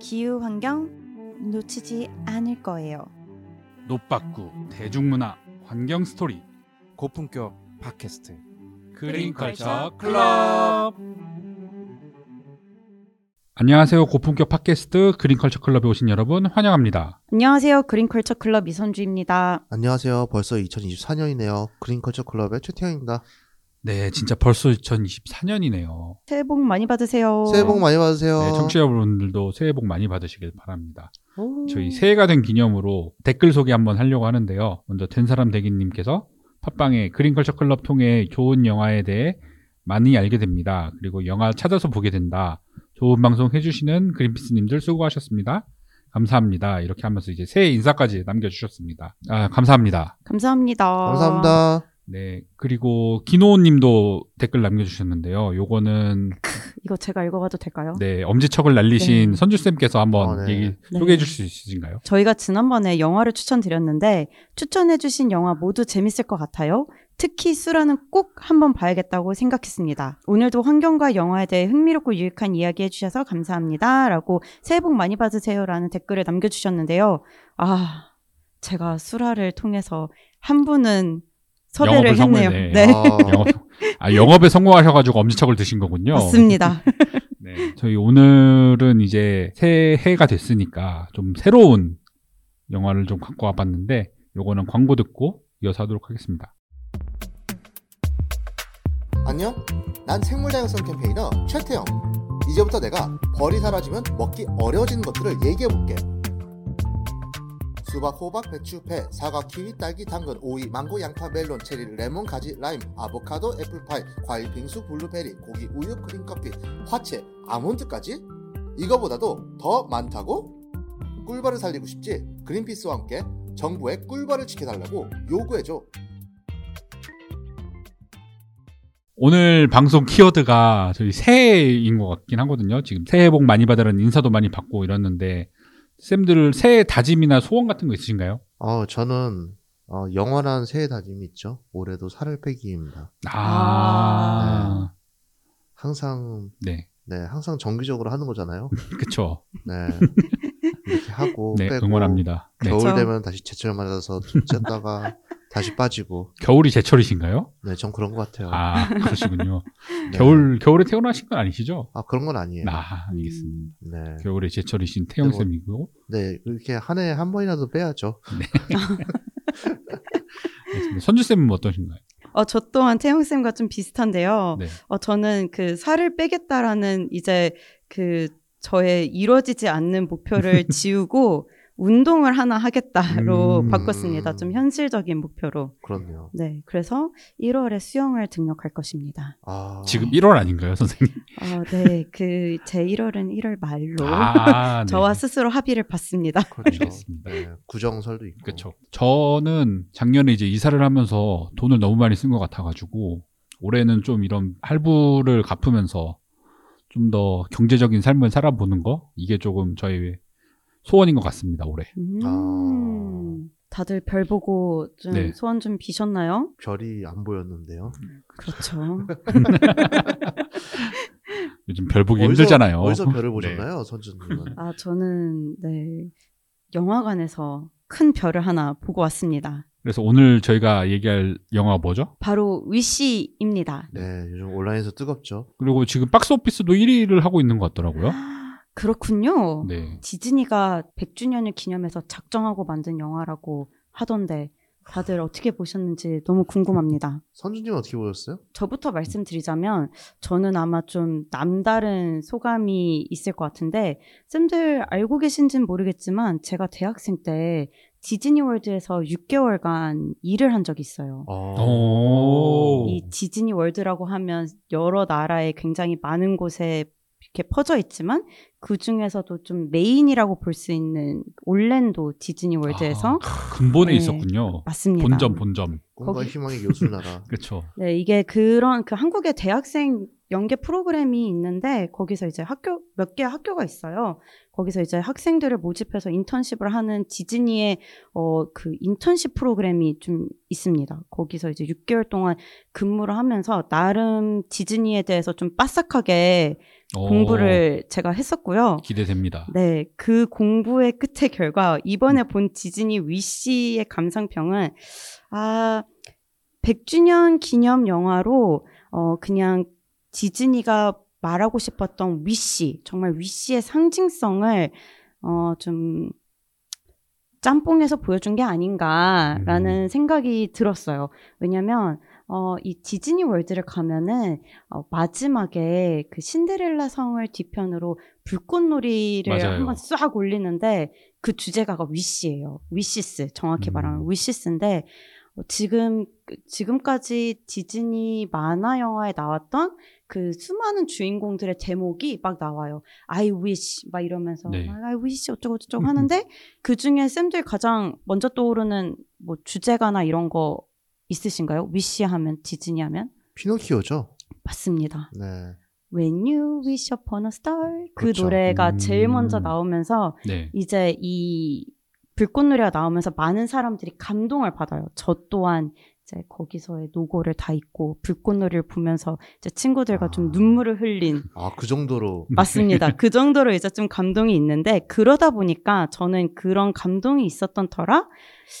기후 환경 놓치지 않을 거예요. 노빠꾸 대중문화 환경 스토리. 고품격 팟캐스트. 그린컬처 클럽. 안녕하세요. 고품격 팟캐스트 그린컬처 클럽에 오신 여러분 환영합니다. 안녕하세요. 그린컬처 클럽 이선주입니다. 안녕하세요. 벌써 2024년이네요. 그린컬처 클럽의 최태영입니다 네 진짜 벌써 2024년이네요 새해 복 많이 받으세요. 새해 복 많이 받으세요 네, 청취자분들도 새해 복 많이 받으시길 바랍니다 오. 저희 새해가 된 기념으로 댓글 소개 한번 하려고 하는데요 먼저 된 사람 대기님께서 팟빵에 그린컬처 클럽 통해 좋은 영화에 대해 많이 알게 됩니다 그리고 영화 찾아서 보게 된다 좋은 방송 해주시는 그린피스님들 수고하셨습니다. 감사합니다. 이렇게 하면서 이제 새해 인사까지 남겨주셨습니다. 아, 감사합니다. 감사합니다. 감사합니다 네. 그리고 기노님도 댓글 남겨주셨는데요. 요거는 이거 제가 읽어봐도 될까요? 네 엄지척을 날리신 네. 선주 쌤께서 한번 어, 네. 얘기 네. 소개해 주실 수 있으신가요? 저희가 지난번에 영화를 추천드렸는데 추천해주신 영화 모두 재밌을 것 같아요. 특히 수라는 꼭 한번 봐야겠다고 생각했습니다. 오늘도 환경과 영화에 대해 흥미롭고 유익한 이야기 해주셔서 감사합니다. 라고 새해 복 많이 받으세요. 라는 댓글을 남겨주셨는데요. 아, 제가 수라를 통해서 한 분은 섭외를 영업을 했네요. 성공했네. 네, 아, 영업, 아, 영업에 성공하셔가지고 엄지척을 드신 거군요. 맞습니다. 네. 저희 오늘은 이제 새해가 됐으니까 좀 새로운 영화를 좀 갖고 와봤는데 요거는 광고 듣고 이어서 하도록 하겠습니다. 안녕? 난 생물다양성 캠페이너 최태영. 이제부터 내가 벌이 사라지면 먹기 어려워지는 것들을 얘기해볼게. 수박, 호박, 배추, 배, 사과, 키위, 딸기, 당근, 오이, 망고, 양파, 멜론, 체리, 레몬, 가지, 라임, 아보카도, 애플파이, 과일, 빙수, 블루베리, 고기, 우유, 크림 커피, 화채, 아몬드까지? 이거보다도 더 많다고? 꿀벌을 살리고 싶지? 그린피스와 함께 정부의 꿀벌을 지켜달라고 요구해줘. 오늘 방송 키워드가 저희 새해인 것 같긴 하거든요. 지금 새해 복 많이 받으라는 인사도 많이 받고 이러는데 쌤들 새해 다짐이나 소원 같은 거 있으신가요? 어, 저는 어, 영원한 새해 다짐이 있죠 올해도 살을 빼기입니다 아, 항상 네, 네 항상 정기적으로 하는 거잖아요 그쵸. 네 이렇게 하고 네, 빼고 응원합니다. 네. 겨울 그쵸. 되면 다시 제철 맞아서 쪘다가 다시 빠지고 겨울이 제철이신가요? 네 전 그런 것 같아요 아, 그러시군요. 네. 겨울, 겨울에 태어나신 건 아니시죠? 아 그런 건 아니에요 아, 알겠습니다. 네. 겨울에 제철이신 태영쌤이고. 네, 이렇게 한 해에 한 번이라도 빼야죠. 알겠습니다. 선주쌤은 뭐 어떠신가요? 어, 저 또한 태영쌤과 좀 비슷한데요. 네. 어, 저는 그 살을 빼겠다라는 이제 그 저의 이루어지지 않는 목표를 지우고 운동을 하나 하겠다로 음. 바꿨습니다. 좀 현실적인 목표로. 그렇네요. 네. 그래서 1월에 수영을 등록할 것입니다. 아, 지금 1월 아닌가요, 선생님? 어, 네. 그 제 1월은 1월 말로 아, 네. 저와 스스로 합의를 봤습니다. 그렇죠. 네, 구정설도 있고. 그렇죠. 저는 작년에 이제 이사를 하면서 돈을 너무 많이 쓴 것 같아가지고 올해는 좀 이런 할부를 갚으면서 좀 더 경제적인 삶을 살아보는 거 이게 조금 저의 소원인 것 같습니다 올해. 음. 아. 다들 별 보고 좀 네. 소원 좀 비셨나요? 별이 안 보였는데요. 그렇죠. 요즘 별 보기 어디서- 힘들잖아요. 어디서 별을 네. 보셨나요, 선주님은? 아, 저는 네. 영화관에서 큰 별을 하나 보고 왔습니다. 그래서 오늘 저희가 얘기할 영화가 뭐죠? 바로 위시입니다. 네, 요즘 온라인에서 뜨겁죠. 그리고 지금 박스 오피스도 1위를 하고 있는 것 같더라고요. 그렇군요. 네. 디즈니가 100주년을 기념해서 작정하고 만든 영화라고 하던데 다들 어떻게 보셨는지 너무 궁금합니다. 선주님 어떻게 보셨어요? 저부터 말씀드리자면 저는 아마 좀 남다른 소감이 있을 것 같은데 쌤들 알고 계신지는 모르겠지만 제가 대학생 때 디즈니 월드에서 6개월간 일을 한 적이 있어요. 어, 오. 이 디즈니 월드라고 하면 여러 나라에 굉장히 많은 곳에 이렇게 퍼져 있지만 그 중에서도 좀 메인이라고 볼 수 있는 올랜도 디즈니 월드에서 아, 근본에 네. 있었군요. 맞습니다. 본점 본점. 꿈과 거기- 희망의 요술나라. 그렇죠. 네, 이게 그런 그 한국의 대학생 연계 프로그램이 있는데 거기서 이제 학교 몇 개 학교가 있어요. 거기서 이제 학생들을 모집해서 인턴십을 하는 디즈니의 어 그 인턴십 프로그램이 좀 있습니다. 거기서 이제 6개월 동안 근무를 하면서 나름 디즈니에 대해서 좀 빠삭하게 오, 공부를 제가 했었고요. 기대됩니다. 네, 그 공부의 끝의 결과 이번에 본 디즈니 위시의 감상평은 아 100주년 기념 영화로 어 그냥 디즈니가 말하고 싶었던 위시 정말 위시의 상징성을 어 좀 짬뽕에서 보여준 게 아닌가라는 생각이 들었어요. 왜냐면 어, 이 디즈니 월드를 가면은 어, 마지막에 그 신데렐라 성을 뒤편으로 불꽃놀이를 맞아요. 한번 싹 올리는데 그 주제가가 위시예요. 위시스 정확히 음. 말하면 위시스인데 어, 지금 지금까지 디즈니 만화 영화에 나왔던 그 수많은 주인공들의 제목이 막 나와요. I wish 막 이러면서 네. 막 I wish 어쩌고 저쩌고 하는데 그 중에 쌤들 가장 먼저 떠오르는 뭐 주제가나 이런 거 있으신가요? 위시 하면 디즈니 하면 피노키오죠. 맞습니다. 네. When you wish upon a star 그 그렇죠. 노래가 제일 음. 먼저 나오면서 네. 이제 이 불꽃놀이가 나오면서 많은 사람들이 감동을 받아요. 저 또한 이제 거기서의 노고를 다 잊고 불꽃놀이를 보면서 이제 친구들과 좀 아. 눈물을 흘린 아, 그 정도로 맞습니다. 그 정도로 이제 좀 감동이 있는데 그러다 보니까 저는 그런 감동이 있었던 터라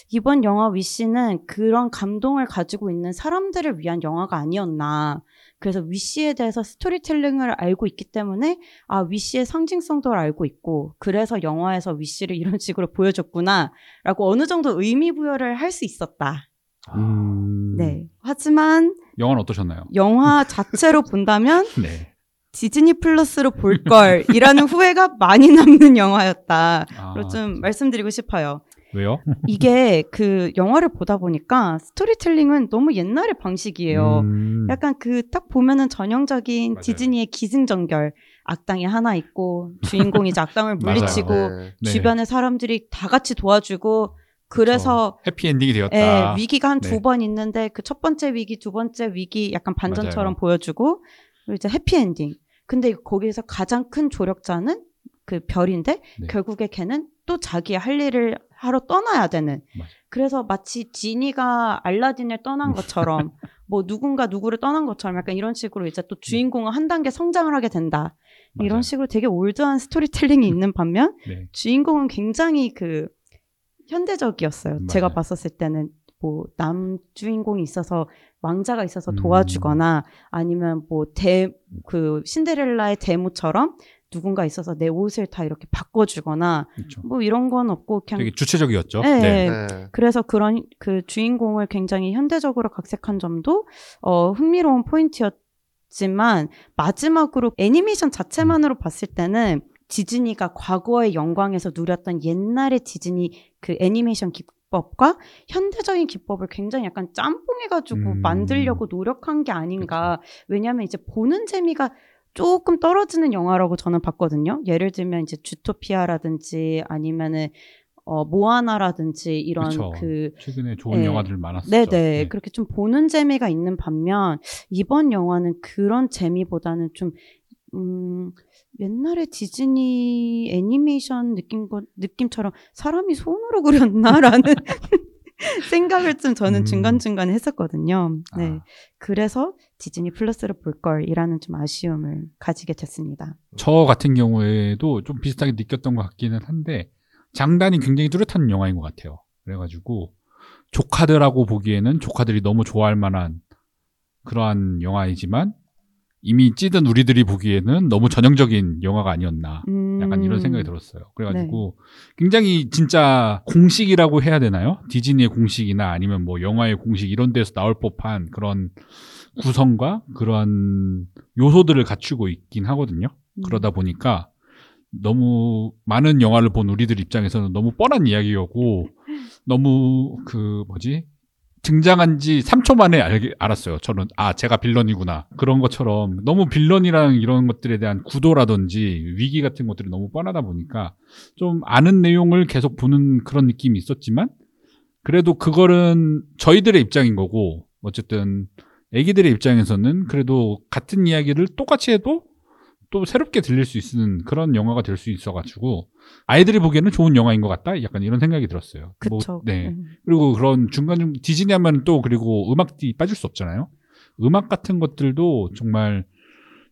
이번 영화 Wish는 그런 감동을 가지고 있는 사람들을 위한 영화가 아니었나. 그래서 Wish에 대해서 스토리텔링을 알고 있기 때문에 아 Wish의 상징성도 알고 있고 그래서 영화에서 Wish를 이런 식으로 보여줬구나라고 어느 정도 의미 부여를 할 수 있었다. 음, 네. 하지만 영화는 어떠셨나요? 영화 자체로 본다면 네. 디즈니 플러스로 볼 걸이라는 후회가 많이 남는 영화였다. 아, 로 좀 말씀드리고 싶어요. 왜요? 이게 그 영화를 보다 보니까 스토리텔링은 너무 옛날의 방식이에요. 음, 약간 그 딱 보면은 전형적인 맞아요. 디즈니의 기승전결. 악당이 하나 있고 주인공이 이제 악당을. 물리치고 네. 네. 주변의 사람들이 다 같이 도와주고 그래서 해피 엔딩이 되었다. 예, 위기가 한두 네. 번 있는데 그 첫 번째 위기, 두 번째 위기 약간 반전처럼 맞아요. 보여주고 그리고 이제 해피 엔딩. 근데 거기에서 가장 큰 조력자는 그 별인데 네. 결국에 걔는 또 자기의 할 일을 하러 떠나야 되는. 맞아요. 그래서 마치 지니가 알라딘을 떠난 것처럼 뭐 누군가 누구를 떠난 것처럼 약간 이런 식으로 이제 또 주인공은 한 단계 성장을 하게 된다. 맞아요. 이런 식으로 되게 올드한 스토리텔링이 있는 반면 네. 주인공은 굉장히 그 현대적이었어요. 맞아요. 제가 봤었을 때는 뭐 남 주인공이 있어서 왕자가 있어서 음. 도와주거나 아니면 뭐 대 그 신데렐라의 대모처럼 누군가 있어서 내 옷을 다 이렇게 바꿔주거나 그렇죠. 뭐 이런 건 없고 그냥 되게 주체적이었죠. 네. 네. 네. 그래서 그런 그 주인공을 굉장히 현대적으로 각색한 점도 어 흥미로운 포인트였지만 마지막으로 애니메이션 자체만으로 봤을 때는 디즈니가 과거의 영광에서 누렸던 옛날의 디즈니 그 애니메이션 기법과 현대적인 기법을 굉장히 약간 짬뽕해가지고 음. 만들려고 노력한 게 아닌가. 왜냐하면 이제 보는 재미가 조금 떨어지는 영화라고 저는 봤거든요. 예를 들면 이제 주토피아라든지 아니면은 어 모아나라든지 이런 그쵸. 그 최근에 좋은 네. 영화들 많았었죠. 네네 네. 그렇게 좀 보는 재미가 있는 반면 이번 영화는 그런 재미보다는 좀 음, 옛날에 디즈니 애니메이션 느낌 거, 느낌처럼 사람이 손으로 그렸나라는 생각을 좀 저는 음. 중간중간에 했었거든요. 네. 아. 그래서 디즈니 플러스를 볼 걸이라는 좀 아쉬움을 가지게 됐습니다. 저 같은 경우에도 좀 비슷하게 느꼈던 것 같기는 한데 장단이 굉장히 뚜렷한 영화인 것 같아요. 그래가지고 조카들하고 보기에는 조카들이 너무 좋아할 만한 그러한 영화이지만 이미 찌든 우리들이 보기에는 너무 전형적인 영화가 아니었나 약간 이런 음. 생각이 들었어요. 그래가지고 굉장히 진짜 공식이라고 해야 되나요? 디즈니의 공식이나 아니면 뭐 영화의 공식 이런 데서 나올 법한 그런 구성과 그런 요소들을 갖추고 있긴 하거든요. 음. 그러다 보니까 너무 많은 영화를 본 우리들 입장에서는 너무 뻔한 이야기였고 너무 그 뭐지 등장한 지 3초 만에 알, 알았어요. 저는 아 제가 빌런이구나 그런 것처럼 너무 빌런이랑 이런 것들에 대한 구도라든지 위기 같은 것들이 너무 뻔하다 보니까 좀 아는 내용을 계속 보는 그런 느낌이 있었지만 그래도 그거는 저희들의 입장인 거고 어쨌든 애기들의 입장에서는 그래도 같은 이야기를 똑같이 해도 또 새롭게 들릴 수 있는 그런 영화가 될 수 있어가지고 아이들이 보기에는 좋은 영화인 것 같다. 약간 이런 생각이 들었어요. 뭐, 그쵸. 네. 음. 그리고 그런 중간중 디즈니 하면 또 그리고 음악이 빠질 수 없잖아요. 음악 같은 것들도 정말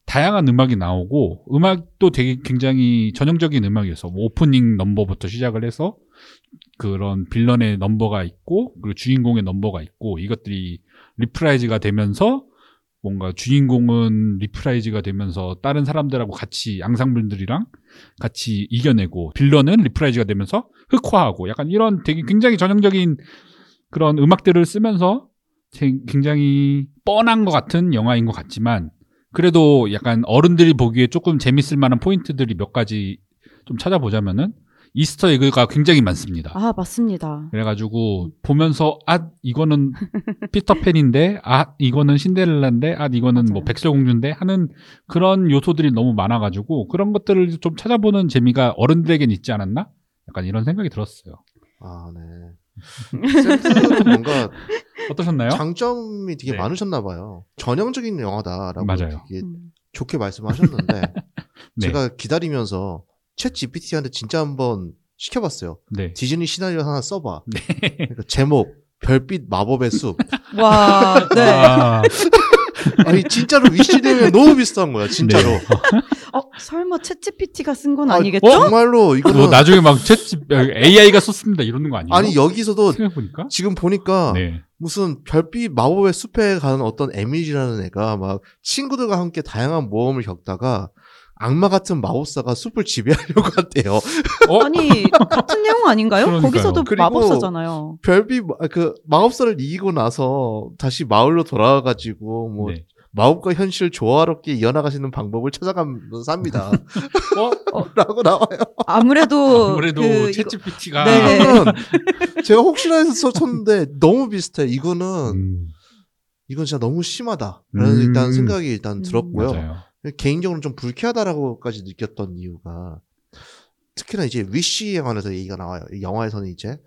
다양한 음악이 나오고 음악도 되게 굉장히 전형적인 음악이어서 뭐 오프닝 넘버부터 시작을 해서 그런 villain의 넘버가 있고 그리고 주인공의 넘버가 있고 이것들이 reprise가 되면서 뭔가 주인공은 reprise가 되면서 다른 사람들하고 같이 앙상블들이랑 같이 이겨내고 villain은 reprise가 되면서 흑화하고 약간 이런 되게 굉장히 전형적인 그런 음악들을 쓰면서 제- 굉장히 뻔한 것 같은 영화인 것 같지만 그래도 약간 어른들이 보기에 조금 재밌을 만한 포인트들이 몇 가지 좀 찾아보자면은 이스터 에그가 굉장히 많습니다. 아, 맞습니다. 그래가지고 보면서 아 이거는 피터팬인데 아 이거는 신데렐라인데 아 이거는 뭐 맞아요. 백설공주인데 하는 그런 요소들이 너무 많아가지고 그런 것들을 좀 찾아보는 재미가 어른들에겐 있지 않았나? 약간 이런 생각이 들었어요. 아, 네. 뭔가 어떠셨나요? 장점이 되게 네. 많으셨나 봐요. 전형적인 영화다라고 맞아요. 되게 음. 좋게 말씀하셨는데 네. 제가 기다리면서 챗 GPT한테 진짜 한번 시켜봤어요. 네. 디즈니 시나리오 하나 써봐. 네. 그러니까 제목 별빛 마법의 숲. 와, 네. 아, 아니 진짜로 위시되면 너무 비슷한 거야. 진짜로. 네. 어, 설마 챗GPT가 쓴 건 아, 아니겠죠? 어? 정말로 이거는 뭐 나중에 막 챗 AI가 썼습니다 이러는 거 아니에요? 아니 여기서도 생각 보니까. 지금 보니까 네. 무슨 별빛 마법의 숲에 가는 어떤 에밀리라는 애가 막 친구들과 함께 다양한 모험을 겪다가 악마 같은 마법사가 숲을 지배하려고 한대요. 어? 아니, 같은 내용 아닌가요? 그러니까요. 거기서도 그리고 마법사잖아요. 별빛 마- 그 마법사를 이기고 나서 다시 마을로 돌아와가지고 뭐 네. 마법과 현실을 조화롭게 이어나가시는 방법을 찾아가면서 삽니다. 어? 라고 나와요. 아무래도 아무래도 그 이거- 챗GPT가 네. 이거는 제가 혹시나 해서 써- 쳤는데 너무 비슷해. 이거는 음, 이건 진짜 너무 심하다라는 음. 일단 생각이 일단 음. 들었고요. 맞아요. 개인적으로 좀 불쾌하다라고까지 느꼈던 이유가 특히나 이제 위시 영화에서 얘기가 나와요. 이 영화에서는 이제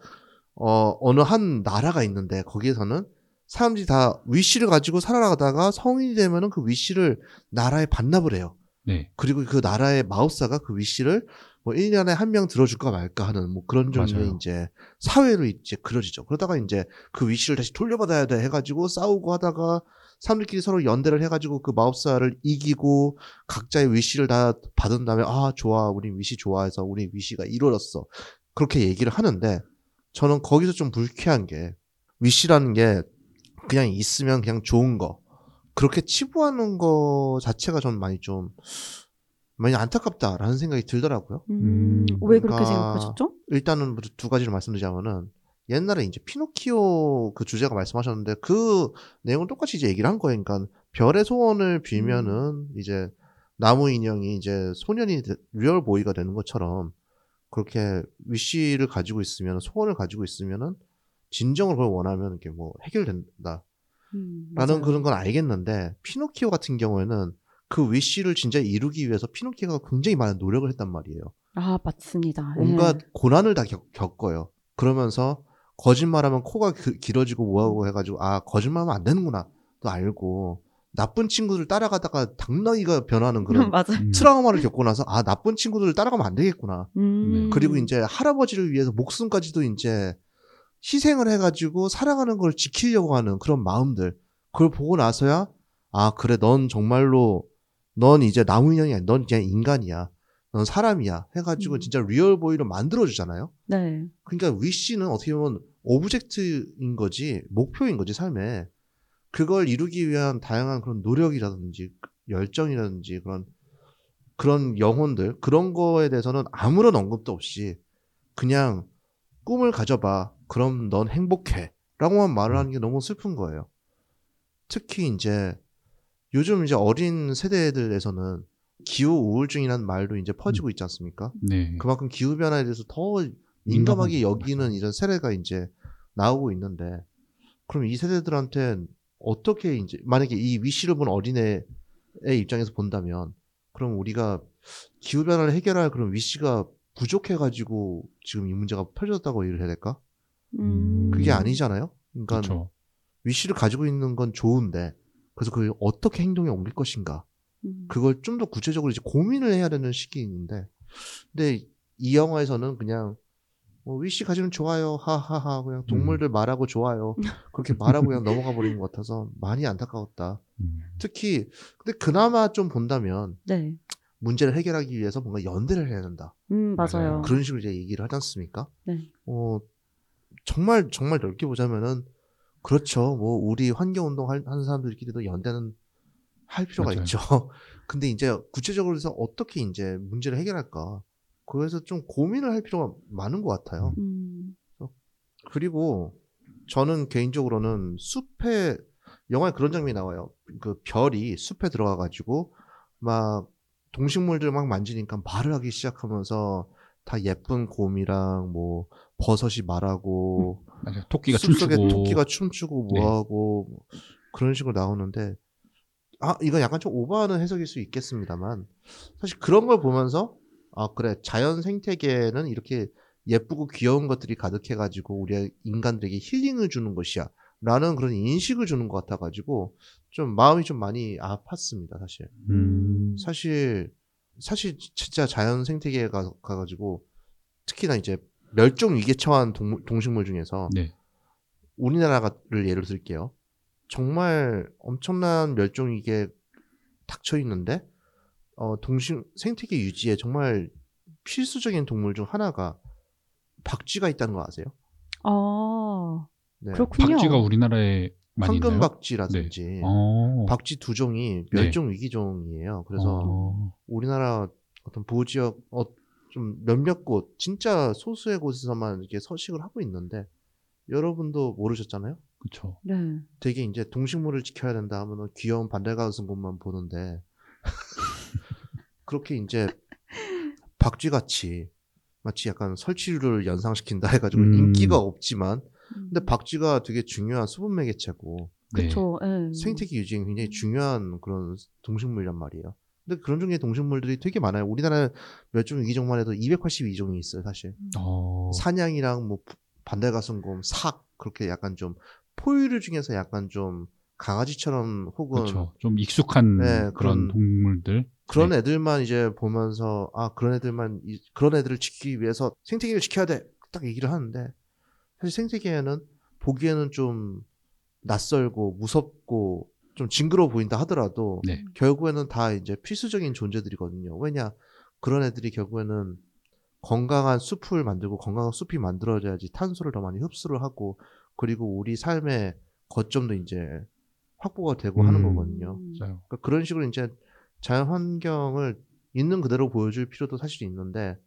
어 어느 한 나라가 있는데 거기에서는 사람들이 다 위시를 가지고 살아가다가 성인이 되면은 그 위시를 나라에 반납을 해요. 네. 그리고 그 나라의 마법사가 그 위시를 뭐 1년에 한 명 들어줄까 말까 하는 뭐 그런 종류의 맞아요. 이제 사회로 이제 그려지죠. 그러다가 이제 그 위시를 다시 돌려받아야 돼 해가지고 싸우고 하다가 사람들끼리 서로 연대를 해가지고 그 마법사를 이기고 각자의 위시를 다 받은 다음에 아 좋아 우리 위시 좋아해서 우리 위시가 이루어졌어 그렇게 얘기를 하는데 저는 거기서 좀 불쾌한 게 위시라는 게 그냥 있으면 그냥 좋은 거 그렇게 치부하는 거 자체가 전 많이 좀 많이 안타깝다라는 생각이 들더라고요. 음, 음, 왜 그렇게 그러니까- 생각하셨죠? 일단은 두 가지를 말씀드리자면은 옛날에 이제 피노키오 그 주제가 말씀하셨는데 그 내용은 똑같이 이제 얘기를 한 거예요. 그러니까 별의 소원을 빌면은 이제 나무 인형이 이제 소년이 되- real boy가 되는 것처럼 그렇게 wish를 가지고 있으면 소원을 가지고 있으면은 진정으로 그걸 원하면 이게 뭐 해결된다. 음, 라는. 그런 건 알겠는데 피노키오 같은 경우에는 그 wish를 진짜 이루기 위해서 피노키오가 굉장히 많은 노력을 했단 말이에요. 아, 맞습니다. 예. 온갖 고난을 다 겪, 겪어요. 그러면서 거짓말하면 코가 그- 길어지고 뭐하고 해가지고 아 거짓말하면 안 되는구나 또 알고 나쁜 친구들 따라가다가 당나귀가 변하는 그런. 음. 트라우마를 겪고 나서 아 나쁜 친구들을 따라가면 안 되겠구나. 음. 네. 그리고 이제 할아버지를 위해서 목숨까지도 이제 희생을 해가지고 살아가는 걸 지키려고 하는 그런 마음들 그걸 보고 나서야 아 그래 넌 정말로 넌 이제 나무 인형이 아니야 넌 그냥 인간이야 넌 사람이야 해가지고 음. 진짜 real boy를 만들어주잖아요 네. 그러니까 wish는 어떻게 보면 object인 거지 목표인 거지 삶에 그걸 이루기 위한 다양한 그런 노력이라든지 열정이라든지 그런 그런 영혼들 그런 거에 대해서는 아무런 언급도 없이 그냥 꿈을 가져봐 그럼 넌 행복해라고만 말을 하는 게 너무 슬픈 거예요. 특히 이제 요즘 이제 어린 세대들에서는 기후 우울증이라는 말도 이제 퍼지고 있지 않습니까? 네. 그만큼 기후 변화에 대해서 더. 민감하게 여기는 이런 세례가 이제 나오고 있는데 그럼 이 세대들한테 어떻게 이제 만약에 이 위시를 본 어린애의 입장에서 본다면 그럼 우리가 기후 변화를 해결할 그런 위시가 부족해 가지고 지금 이 문제가 펼쳐졌다고 얘기를 해야 될까? 음. 그게 아니잖아요. 그러니까 그렇죠. 위시를 가지고 있는 건 좋은데 그래서 그걸 어떻게 행동에 옮길 것인가. 음. 그걸 좀 더 구체적으로 이제 고민을 해야 되는 시기인데, 근데 이 영화에서는 그냥 뭐 위시 가지면 좋아요, 하하하 그냥 동물들 말하고 좋아요 그렇게 말하고 그냥 넘어가 버리는 것 같아서 많이 안타까웠다. 음. 특히 근데 그나마 좀 본다면 네. 문제를 해결하기 위해서 뭔가 연대를 해야 된다. 음, 맞아요. 그런 식으로 이제 얘기를 하지 않습니까? 네. 어 정말 정말 넓게 보자면은 그렇죠. 뭐 우리 환경 운동 할- 하는 사람들끼리도 연대는 할 필요가 맞아요. 있죠. 근데 이제 구체적으로 해서 어떻게 이제 문제를 해결할까? 그래서 좀 고민을 할 필요가 많은 것 같아요. 음. 그리고 저는 개인적으로는 숲에 영화에 그런 장면이 나와요. 그 별이 숲에 들어가 가지고 막 동식물들 막 만지니까 말을 하기 시작하면서 다 예쁜 곰이랑 뭐 버섯이 말하고 맞아요. 토끼가 숲속에 춤추고 토끼가 춤추고 네. 뭐하고 뭐 그런 식으로 나오는데 아 이거 약간 좀 오버하는 해석일 수 있겠습니다만 사실 그런 걸 보면서 아 그래 자연 생태계는 이렇게 예쁘고 귀여운 것들이 가득해가지고 우리 인간들에게 힐링을 주는 것이야 라는 그런 인식을 주는 것 같아가지고 좀 마음이 좀 많이 아팠습니다 사실 음. 사실 사실 진짜 자연 생태계에 가, 가가지고 특히나 이제 멸종 위기에 처한 동물, 동식물 중에서 네. 우리나라를 예를 들게요. 정말 엄청난 멸종 위기에 닥쳐 있는데 어, 동식 생태계 유지에 정말 필수적인 동물 중 하나가 박쥐가 있다는 거 아세요? 아, 네. 그렇군요. 박쥐가 우리나라에 많이 있나요? 황금박쥐라든지 어. 박쥐 두 종이 네. 멸종 위기종이에요. 그래서 어. 우리나라 우리나라 어떤 보호 지역 어, 좀 몇몇 곳 진짜 소수의 곳에서만 이렇게 서식을 하고 있는데 여러분도 모르셨잖아요. 그쵸. 네. 되게 이제 동식물을 지켜야 된다 하면은 귀여운 반달가슴 곰만 보는데 그렇게 이제 박쥐같이 마치 약간 설치류를 연상시킨다 해가지고 음. 인기가 없지만 음. 근데 박쥐가 되게 중요한 수분 매개체고 네. 그쵸. 예. 생태계 유지에 굉장히 중요한 그런 동식물이란 말이에요. 근데 그런 종류의 동식물들이 되게 많아요. 우리나라 멸종 위기종만 해도 282종이 있어요, 사실. 어. 사냥이랑 뭐 반달가슴곰, 삭 그렇게 약간 좀 포유류 중에서 약간 좀 강아지처럼 혹은 그렇죠. 좀 익숙한 네, 그런 그런- 동물들. 그런 네. 애들만 이제 보면서 아 그런 애들만 이- 그런 애들을 지키기 위해서 생태계를 지켜야 돼 딱 얘기를 하는데 사실 생태계는 보기에는 좀 낯설고 무섭고 좀 징그러워 보인다 하더라도 네. 결국에는 다 이제 필수적인 존재들이거든요. 왜냐 그런 애들이 결국에는 건강한 숲을 만들고 건강한 숲이 만들어져야지 탄소를 더 많이 흡수를 하고 그리고 우리 삶의 거점도 이제 확보가 되고 하는 음. 거거든요. 음. 맞아요. 그러니까 그런 식으로 이제 자연 환경을 있는 그대로 보여줄 필요도 사실 있는데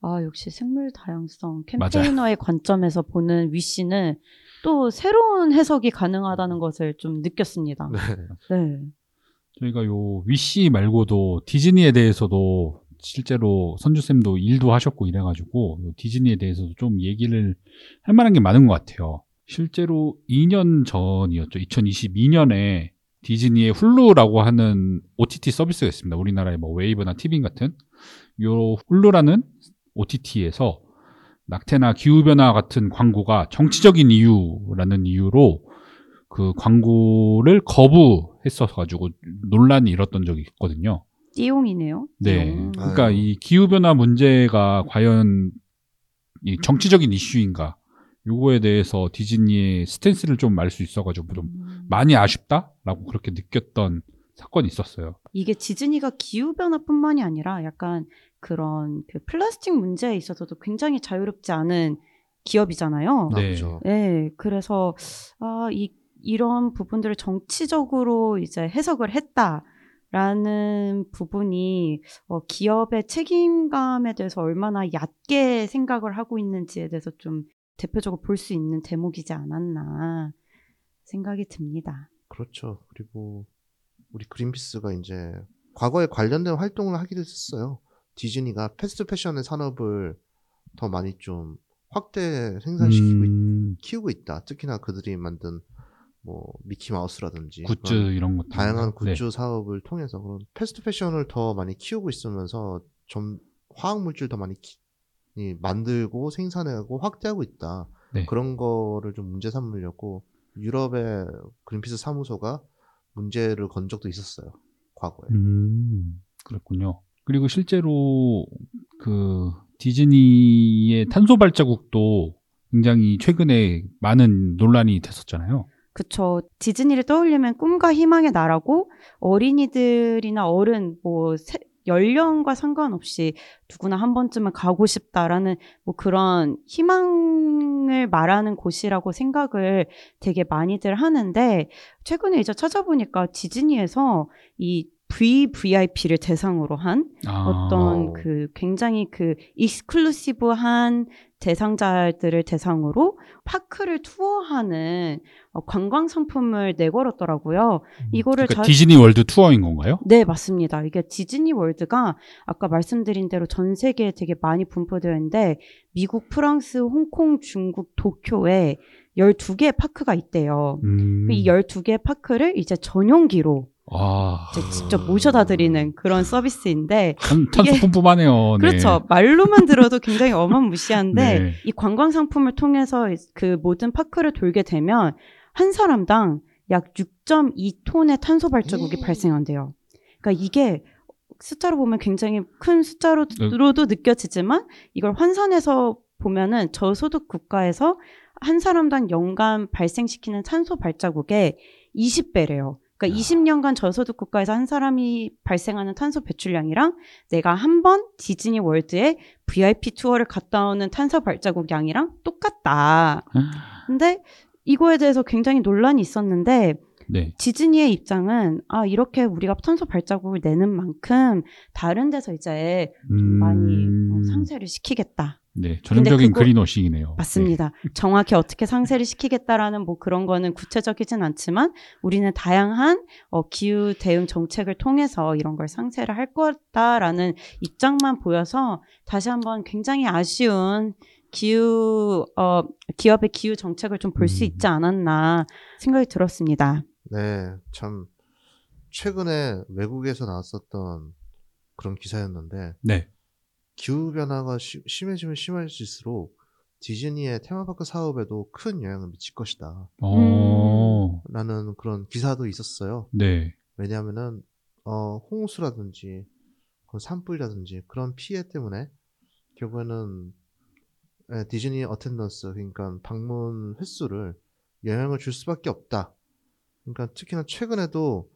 아, 역시 생물 다양성 맞아요. 캠페이너의 관점에서 보는 위씨는 또 새로운 해석이 가능하다는 것을 좀 느꼈습니다. 네. 네. 저희가 요 위시 말고도 디즈니에 대해서도 실제로 선주쌤도 일도 하셨고 이래가지고 요 디즈니에 대해서도 좀 얘기를 할 만한 게 많은 것 같아요. 실제로 2년 전이었죠. 2022년에 디즈니의 훌루라고 하는 OTT 서비스가 있습니다. 우리나라의 뭐 웨이브나 티빙 같은 요 훌루라는 OTT에서 낙태나 기후변화 같은 광고가 정치적인 이유라는 이유로 그 광고를 거부했어가지고 논란이 일었던 적이 있거든요. 띠용이네요. 네. 띠용. 그러니까 아유. 이 기후변화 문제가 과연 이 정치적인 이슈인가? 요거에 대해서 디즈니의 stance를 좀 알 수 있어가지고 좀 음. 많이 아쉽다라고 그렇게 느꼈던 사건이 있었어요. 이게 디즈니가 기후변화뿐만이 아니라 약간 그런 그 플라스틱 문제에 있어서도 굉장히 자유롭지 않은 기업이잖아요. 아, 네. 그죠. 네, 그래서 아, 이 이런 부분들을 정치적으로 이제 해석을 했다 라는 부분이 어, 기업의 책임감에 대해서 얼마나 얕게 생각을 하고 있는지에 대해서 좀 대표적으로 볼 수 있는 대목이지 않았나 생각이 듭니다. 그렇죠. 그리고 우리 그린피스가 이제 과거에 관련된 활동을 하기도 했어요. 디즈니가 패스트 패션의 산업을 더 많이 좀 확대 생산시키고 있- 음, 키우고 있다. 특히나 그들이 만든 뭐 미키 마우스라든지 굿즈 이런 것 다양한 네. 굿즈 사업을 통해서 그런 패스트 패션을 더 많이 키우고 있으면서 좀 화학 물질 더 많이 키- 이 만들고 생산하고 확대하고 있다. 네. 그런 거를 좀 문제 삼으려고 유럽의 그린피스 사무소가 문제를 건 적도 있었어요. 과거에. 음, 그렇군요. 그리고 실제로 그 디즈니의 탄소 발자국도 굉장히 최근에 많은 논란이 됐었잖아요. 그쵸. 디즈니를 떠올리면 꿈과 희망의 나라고 어린이들이나 어른 뭐 세- 연령과 상관없이 누구나 한 번쯤은 가고 싶다라는 뭐 그런 희망을 말하는 곳이라고 생각을 되게 많이들 하는데 최근에 이제 찾아보니까 디즈니에서 이 VVIP를 대상으로 한 아, 어떤 어. 그 굉장히 그 익스클루시브한 대상자들을 대상으로 파크를 투어하는 어, 관광 상품을 내걸었더라고요. 이거를 그러니까 자- 디즈니 world tour인 건가요? 네, 맞습니다. 이게 디즈니 월드가 아까 말씀드린 대로 전 세계에 되게 많이 분포되어 있는데 미국, 프랑스, 홍콩, 중국, 도쿄에 12개의 park가 있대요. 음. 이 12개의 park를 이제 전용기로 아, 이제 직접 모셔다 드리는 그런 서비스인데 탄- 탄소 이게- 뿜뿜하네요. 네. 그렇죠. 말로만 들어도 굉장히 어마무시한데 네. 이 관광 상품을 통해서 그 모든 파크를 돌게 되면 한 사람당 약 6.2톤의 탄소 발자국이 음. 발생한대요. 그러니까 이게 숫자로 보면 굉장히 큰 네. 숫자로도 느껴지지만 이걸 환산해서 보면은 저소득 국가에서 한 사람당 연간 발생시키는 탄소 발자국의 20배래요. 그러니까 야. 20년간 저소득 국가에서 한 사람이 발생하는 탄소 배출량이랑 내가 한 번 디즈니 월드에 VIP 투어를 갔다 오는 탄소 발자국 양이랑 똑같다. 근데 이거에 대해서 굉장히 논란이 있었는데 네. 디즈니의 입장은 아 이렇게 우리가 탄소 발자국을 내는 만큼 다른 데서 이제 좀 음, 많이 어, 상세를 시키겠다. 네, 전형적인 그린워싱이네요. 맞습니다. 정확히 어떻게 상세를 시키겠다라는 뭐 그런 거는 구체적이진 않지만 우리는 다양한 어, 기후 대응 정책을 통해서 이런 걸 상세를 할 거다라는 입장만 보여서 다시 한번 굉장히 아쉬운 기후 어, 기업의 기후 정책을 좀 볼수 음. 있지 않았나 생각이 들었습니다. 네, 참 최근에 외국에서 나왔었던 그런 기사였는데 네. 기후 변화가 시- 심해지면 심해질수록 디즈니의 테마파크 사업에도 큰 영향을 미칠 것이다. 어, 라는 그런 기사도 있었어요. 네. 왜냐하면은 어, 홍수라든지 그런 산불이라든지 그런 피해 때문에 결국에는 예, 디즈니 어텐던스 그러니까 방문 횟수를 영향을 줄 수밖에 없다. 그러니까 특히나 최근에도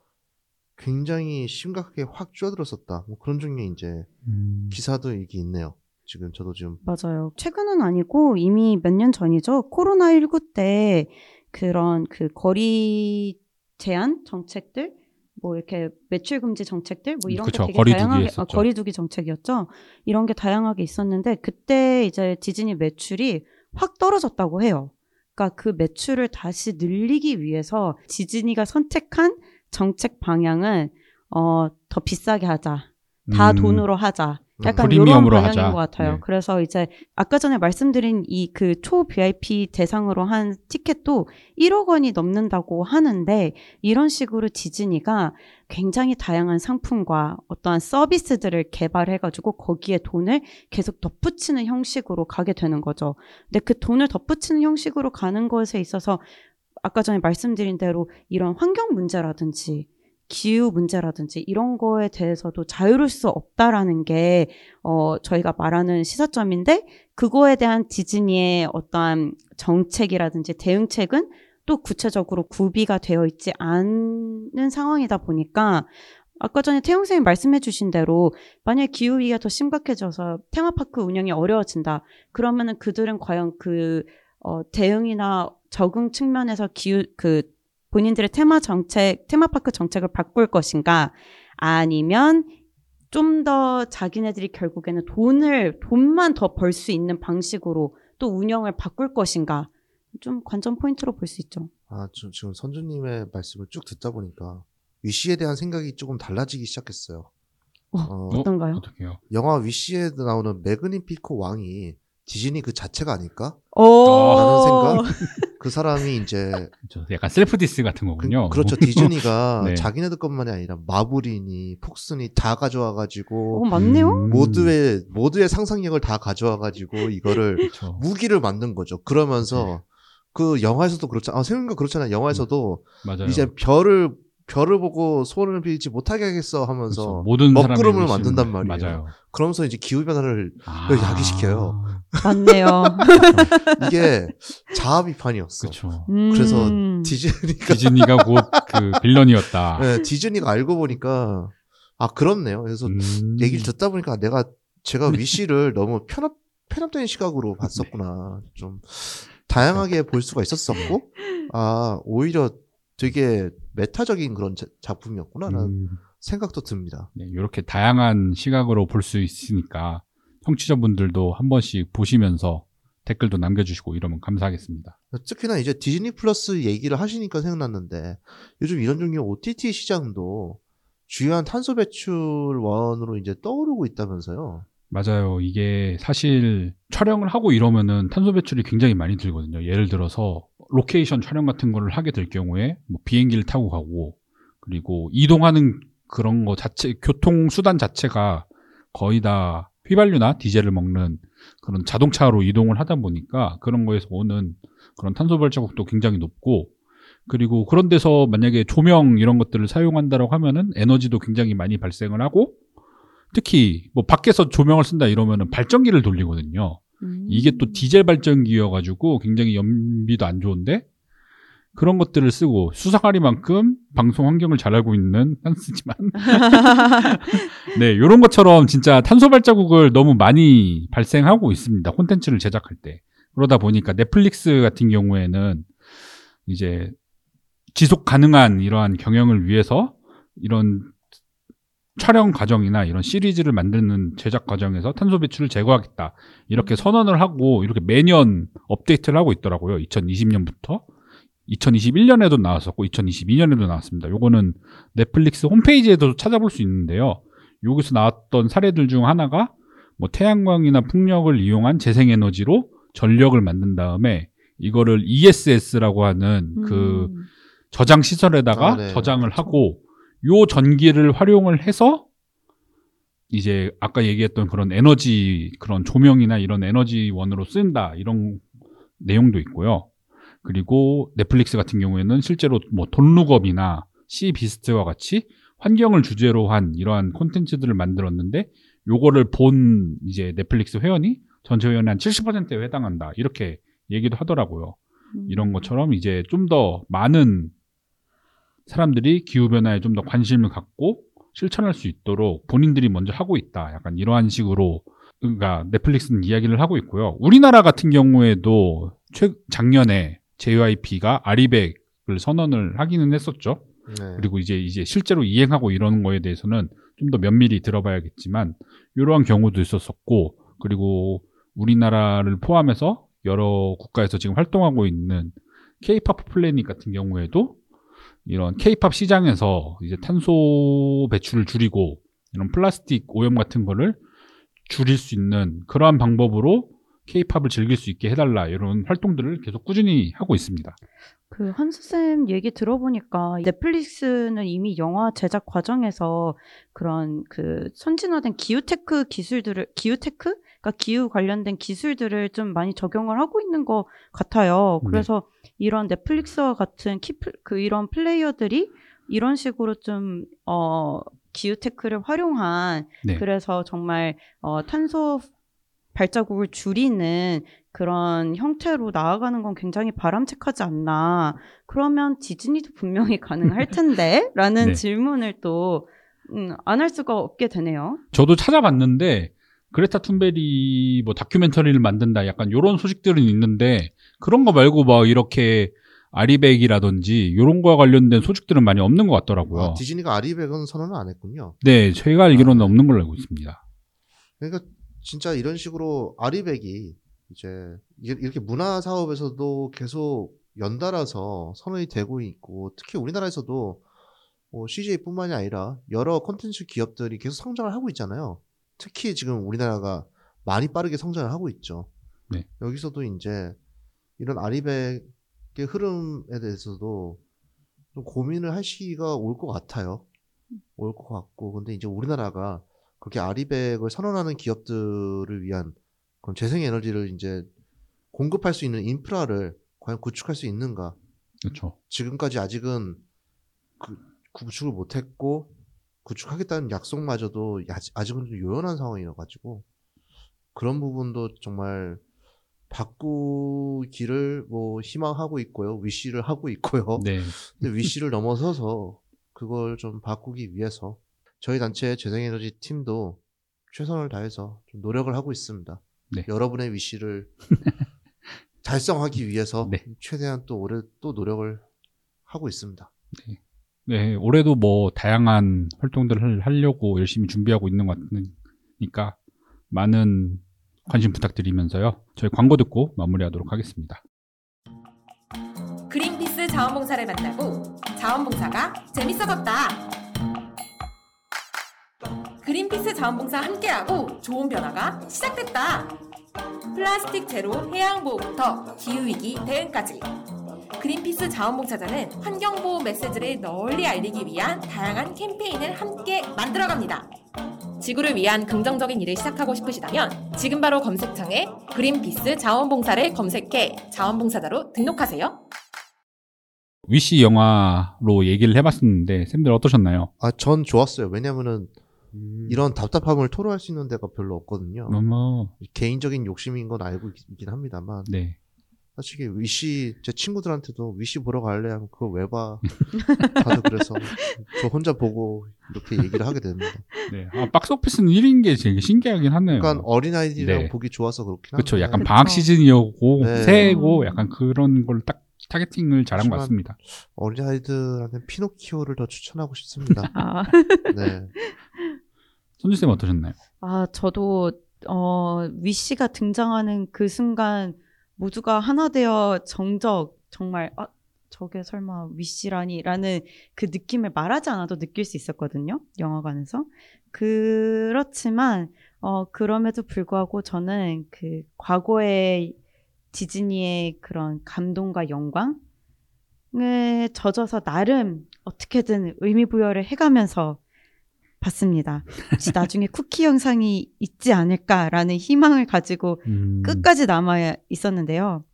굉장히 심각하게 확 줄어들었었다. 뭐 그런 종류의 이제 음, 기사도 이게 있네요. 지금 저도 지금 맞아요. 최근은 아니고 이미 몇 년 전이죠. 코로나 19 때 그런 그 거리 제한 정책들, 뭐 이렇게 매출 금지 정책들, 뭐 이런 그쵸, 게 되게 거리두기 다양하게 아. 거리두기 정책이었죠. 이런 게 다양하게 있었는데 그때 이제 디즈니 매출이 확 떨어졌다고 해요. 그러니까 그 매출을 다시 늘리기 위해서 디즈니가 선택한 정책 방향은 어, 더 비싸게 하자. 다 음, 돈으로 하자. 약간 음. 이런 프리미엄으로 방향인 하자. 것 같아요. 네. 그래서 이제 아까 전에 말씀드린 이 그 초 VIP 대상으로 한 티켓도 1억 원이 넘는다고 하는데 이런 식으로 디즈니가 굉장히 다양한 상품과 어떠한 서비스들을 개발해가지고 거기에 돈을 계속 덧붙이는 형식으로 가게 되는 거죠. 근데 그 돈을 덧붙이는 형식으로 가는 것에 있어서 아까 전에 말씀드린 대로 이런 환경 문제라든지 기후 문제라든지 이런 거에 대해서도 자유로울 수 없다라는 게 어, 저희가 말하는 시사점인데 그거에 대한 디즈니의 어떠한 정책이라든지 대응책은 또 구체적으로 구비가 되어 있지 않은 상황이다 보니까 아까 전에 태용 선생님 말씀해 주신 대로 만약에 기후위기가 더 심각해져서 테마파크 운영이 어려워진다. 그러면은 그들은 과연 그 어, 대응이나 적응 측면에서 기후 그 본인들의 테마 정책, 테마파크 정책을 바꿀 것인가 아니면 좀 더 자기네들이 결국에는 돈을 돈만 더 벌 수 있는 방식으로 또 운영을 바꿀 것인가 좀 관전 포인트로 볼 수 있죠. 아, 저, 지금 선주님의 말씀을 쭉 듣다 보니까 위시에 대한 생각이 조금 달라지기 시작했어요. 어, 어, 어떤가요? 어떻게요? 영화 위시에 나오는 매그니피코 왕이 디즈니 그 자체가 아닐까? 오. 라는 생각? 그 사람이 이제 저 약간 self diss 같은 그, 거군요. 렇죠 디즈니가 네. 자기네들 것만이 아니라 마블이니 폭스니 다 가져와 가지고 어, 맞네요. 음, 모두의 모두의 상상력을 다 가져와 가지고 이거를 그렇죠. 무기를 만든 거죠. 그러면서 그 영화에서도 그렇잖아. 아, 생각보다 그렇잖아요. 영화에서도 맞아요. 이제 별을 별을 보고 소원을 빌지 못하게 하겠어 하면서 모든 먹구름을 만든단 말이에요. 맞아요. 그러면서 이제 기후 변화를 아, 야기시켜요. 맞네요. 이게 자아 비판이었어. 그렇죠. 음. 그래서 디즈니가 디즈니가 곧 그 빌런이었다. 네, 디즈니가 알고 보니까 아 그렇네요. 그래서 음. 얘기를 듣다 보니까 내가 제가 위시를 너무 편협 편협된 시각으로 봤었구나. 좀 다양하게 볼 수가 있었었고 아 오히려 되게 메타적인 그런 자- 작품이었구나라는 음, 생각도 듭니다. 네, 이렇게 다양한 시각으로 볼 수 있으니까 청취자분들도 한 번씩 보시면서 댓글도 남겨주시고 이러면 감사하겠습니다. 특히나 이제 디즈니 플러스 얘기를 하시니까 생각났는데 요즘 이런 종류 OTT 시장도 주요한 탄소 배출 원으로 이제 떠오르고 있다면서요. 맞아요. 이게 사실 촬영을 하고 이러면은 탄소 배출이 굉장히 많이 들거든요. 예를 들어서 로케이션 촬영 같은 거를 하게 될 경우에 뭐 비행기를 타고 가고 그리고 이동하는 그런 거 자체 교통 수단 자체가 거의 다 휘발유나 디젤을 먹는 그런 자동차로 이동을 하다 보니까 그런 거에서 오는 그런 탄소 발자국도 굉장히 높고 그리고 그런 데서 만약에 조명 이런 것들을 사용한다고 하면은 에너지도 굉장히 많이 발생을 하고 특히 뭐 밖에서 조명을 쓴다 이러면은 발전기를 돌리거든요. 음. 이게 또 디젤 발전기여가지고 굉장히 연비도 안 좋은데 그런 것들을 쓰고 수상하리만큼 방송 환경을 잘 알고 있는 한스지만 네 이런 것처럼 진짜 탄소 발자국을 너무 많이 발생하고 있습니다 콘텐츠를 제작할 때 그러다 보니까 넷플릭스 같은 경우에는 이제 지속 가능한 이러한 경영을 위해서 이런 촬영 과정이나 이런 시리즈를 만드는 제작 과정에서 탄소 배출을 제거하겠다. 이렇게 선언을 하고 이렇게 매년 업데이트를 하고 있더라고요. 2020년부터 2021년에도 나왔었고 2022년에도 나왔습니다. 요거는 넷플릭스 홈페이지에도 찾아볼 수 있는데요. 여기서 나왔던 사례들 중 하나가 뭐 태양광이나 풍력을 이용한 재생에너지로 전력을 만든 다음에 이거를 ESS라고 하는 그 음. 저장 시설에다가 아, 네. 저장을 하고 요 전기를 활용을 해서 이제 아까 얘기했던 그런 에너지 그런 조명이나 이런 에너지원으로 쓴다 이런 내용도 있고요. 그리고 넷플릭스 같은 경우에는 실제로 뭐 돈룩업이나 시 비스트와 같이 환경을 주제로 한 이러한 콘텐츠들을 만들었는데 요거를 본 이제 넷플릭스 회원이 전체 회원의 한 70%에 해당한다 이렇게 얘기도 하더라고요. 음. 이런 것처럼 이제 좀 더 많은 사람들이 기후변화에 좀 더 관심을 갖고 실천할 수 있도록 본인들이 먼저 하고 있다. 약간 이러한 식으로 그러니까 넷플릭스는 이야기를 하고 있고요. 우리나라 같은 경우에도 최 작년에 JYP가 아리백을 선언을 하기는 했었죠. 네. 그리고 이제 이제 실제로 이행하고 이러는 거에 대해서는 좀 더 면밀히 들어봐야겠지만 이러한 경우도 있었었고 그리고 우리나라를 포함해서 여러 국가에서 지금 활동하고 있는 K-팝 플래닛 같은 경우에도 이런 K-팝 시장에서 이제 탄소 배출을 줄이고 이런 플라스틱 오염 같은 거를 줄일 수 있는 그러한 방법으로 K-팝을 즐길 수 있게 해달라 이런 활동들을 계속 꾸준히 하고 있습니다. 그 한수쌤 얘기 들어보니까 넷플릭스는 이미 영화 제작 과정에서 그런 그 선진화된 기후테크 기술들을 기후테크? 그러니까 기후 관련된 기술들을 좀 많이 적용을 하고 있는 것 같아요. 네. 그래서 이런 넷플릭스와 같은 키플 그 이런 플레이어들이 이런 식으로 좀 어 기후테크를 활용한 네. 그래서 정말 어 탄소 발자국을 줄이는 그런 형태로 나아가는 건 굉장히 바람직하지 않나. 그러면 디즈니도 분명히 가능할 텐데? 라는 네. 질문을 또, 음, 안 할 수가 없게 되네요. 저도 찾아봤는데 그레타 툰베리 뭐 다큐멘터리를 만든다 약간 요런 소식들은 있는데 그런 거 말고 막 이렇게 아리백이라든지 요런 거와 관련된 소식들은 많이 없는 것 같더라고요. 아, 디즈니가 아리백은 선언을 안 했군요. 네, 제가 알기로는 아. 없는 걸로 알고 있습니다. 그러니까 진짜 이런 식으로 아리백이 이제 이- 이렇게 문화 사업에서도 계속 연달아서 선언이 되고 있고 특히 우리나라에서도 뭐 CJ뿐만이 아니라 여러 콘텐츠 기업들이 계속 성장을 하고 있잖아요. 특히 지금 우리나라가 많이 빠르게 성장을 하고 있죠. 네. 여기서도 이제 이런 아리백의 흐름에 대해서도 좀 고민을 할 시기가 올 것 같아요. 올 것 같고 근데 이제 우리나라가 그렇게 아리백을 선언하는 기업들을 위한 그런 재생 에너지를 이제 공급할 수 있는 인프라를 과연 구축할 수 있는가? 그렇죠. 지금까지 아직은 그 구축을 못했고 구축하겠다는 약속마저도 아직- 아직은 좀 요연한 상황이라 가지고 그런 부분도 정말 바꾸기를 뭐 희망하고 있고요 위시를 하고 있고요 네. 근데 위시를 넘어서서 그걸 좀 바꾸기 위해서 저희 단체 재생에너지 팀도 최선을 다해서 좀 노력을 하고 있습니다. 네. 여러분의 위시를 달성하기 위해서 네. 최대한 또 올해 또 노력을 하고 있습니다. 네, 올해도 뭐 다양한 활동들을 하려고 열심히 준비하고 있는 것 같으니까 많은 관심 부탁드리면서요. 저희 광고 듣고 마무리하도록 하겠습니다. 그린피스 자원봉사를 만나고 자원봉사가 재밌어졌다. 그린피스 자원봉사 함께하고 좋은 변화가 시작됐다. 플라스틱 제로 해양 보호부터 기후 위기 대응까지. 그린피스 자원봉사자는 환경보호 메시지를 널리 알리기 위한 다양한 캠페인을 함께 만들어갑니다. 지구를 위한 긍정적인 일을 시작하고 싶으시다면 지금 바로 검색창에 그린피스 자원봉사를 검색해 자원봉사자로 등록하세요. 위시 영화로 얘기를 해봤었는데 쌤들 어떠셨나요? 아, 전 좋았어요. 왜냐면은 이런 답답함을 토로할 수 있는 데가 별로 없거든요. 어머, 개인적인 욕심인 건 알고 있긴 합니다만 네. 솔직히 위시 제 친구들한테도 위시 보러 갈래 하면 그거 왜 봐? 다들 그래서 저 혼자 보고 이렇게 얘기를 하게 됩니다. 네. 아, 박스 오피스는 1인 게 되게 신기하긴 하네요. 약간 어린 아이들이랑 네. 보기 좋아서 그렇긴 한데 그렇죠. 약간. 방학 시즌이었고 네. 새해고 약간 그런 걸 딱 targeting을 잘한 것 같습니다. 어린 아이들한테 피노키오를 더 추천하고 싶습니다. 아, 네. 선주 쌤 어떠셨나요? 아, 저도, 어, 위씨가 등장하는 그 순간 모두가 하나 되어 정적, 정말, 아, 저게 설마 위씨라니? 라는 그 느낌을 말하지 않아도 느낄 수 있었거든요. 영화관에서. 그렇지만, 어, 그럼에도 불구하고 저는 그 과거의 디즈니의 그런 감동과 영광에 젖어서 나름 어떻게든 의미 부여를 해가면서 봤습니다. 혹시 나중에 쿠키 영상이 있지 않을까라는 희망을 가지고 음, 끝까지 남아 있었는데요.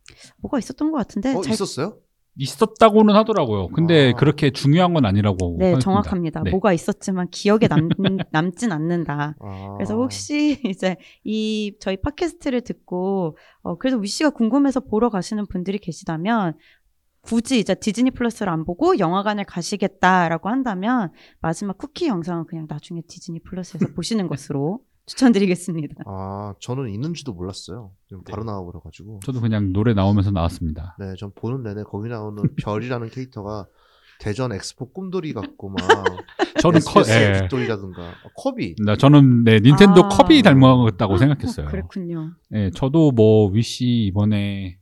뭐가 있었던 것 같은데 어, 잘- 있었어요? 있었다고는 하더라고요. 근데 아. 그렇게 중요한 건 아니라고. 네, 하였습니다. 정확합니다. 네. 뭐가 있었지만 기억에 남, 남진 않는다. 아. 그래서 혹시 이제 이 저희 팟캐스트를 듣고 어 그래서 위씨가 궁금해서 보러 가시는 분들이 계시다면 굳이 이제 디즈니 플러스를 안 보고 영화관을 가시겠다라고 한다면 마지막 쿠키 영상은 그냥 나중에 디즈니 플러스에서 보시는 것으로 추천드리겠습니다. 아, 저는 있는지도 몰랐어요. 지금 바로 네. 나와버려가지고. 저도 그냥 노래 나오면서 나왔습니다. 네, 전 보는 내내 거기 나오는 별이라는 캐릭터가 대전 엑스포 꿈돌이 같고 막 저는 커, 예. 빅돌이라든가 어, 컵이 나 저는 네 닌텐도 아. 컵이 닮았다고 생각했어요. 그렇군요. 네, 저도 뭐 위시 이번에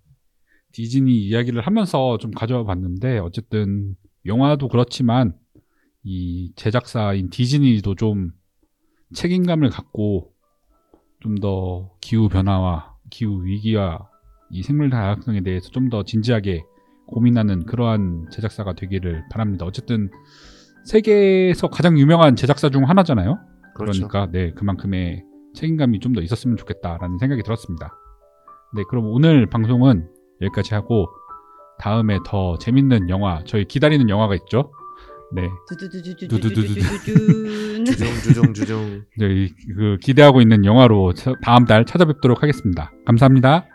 디즈니 이야기를 하면서 좀 가져와 봤는데 어쨌든 영화도 그렇지만 이 제작사인 디즈니도 좀 책임감을 갖고 좀 더 기후 변화와 기후 위기와 이 생물 다양성에 대해서 좀 더 진지하게 고민하는 그러한 제작사가 되기를 바랍니다. 어쨌든 세계에서 가장 유명한 제작사 중 하나잖아요. 그렇죠. 그러니까 네 그만큼의 책임감이 좀 더 있었으면 좋겠다라는 생각이 들었습니다. 네 그럼 오늘 방송은 여기까지 하고 다음에 더 재밌는 영화 저희 기다리는 영화가 있죠. 네. 감사합니다.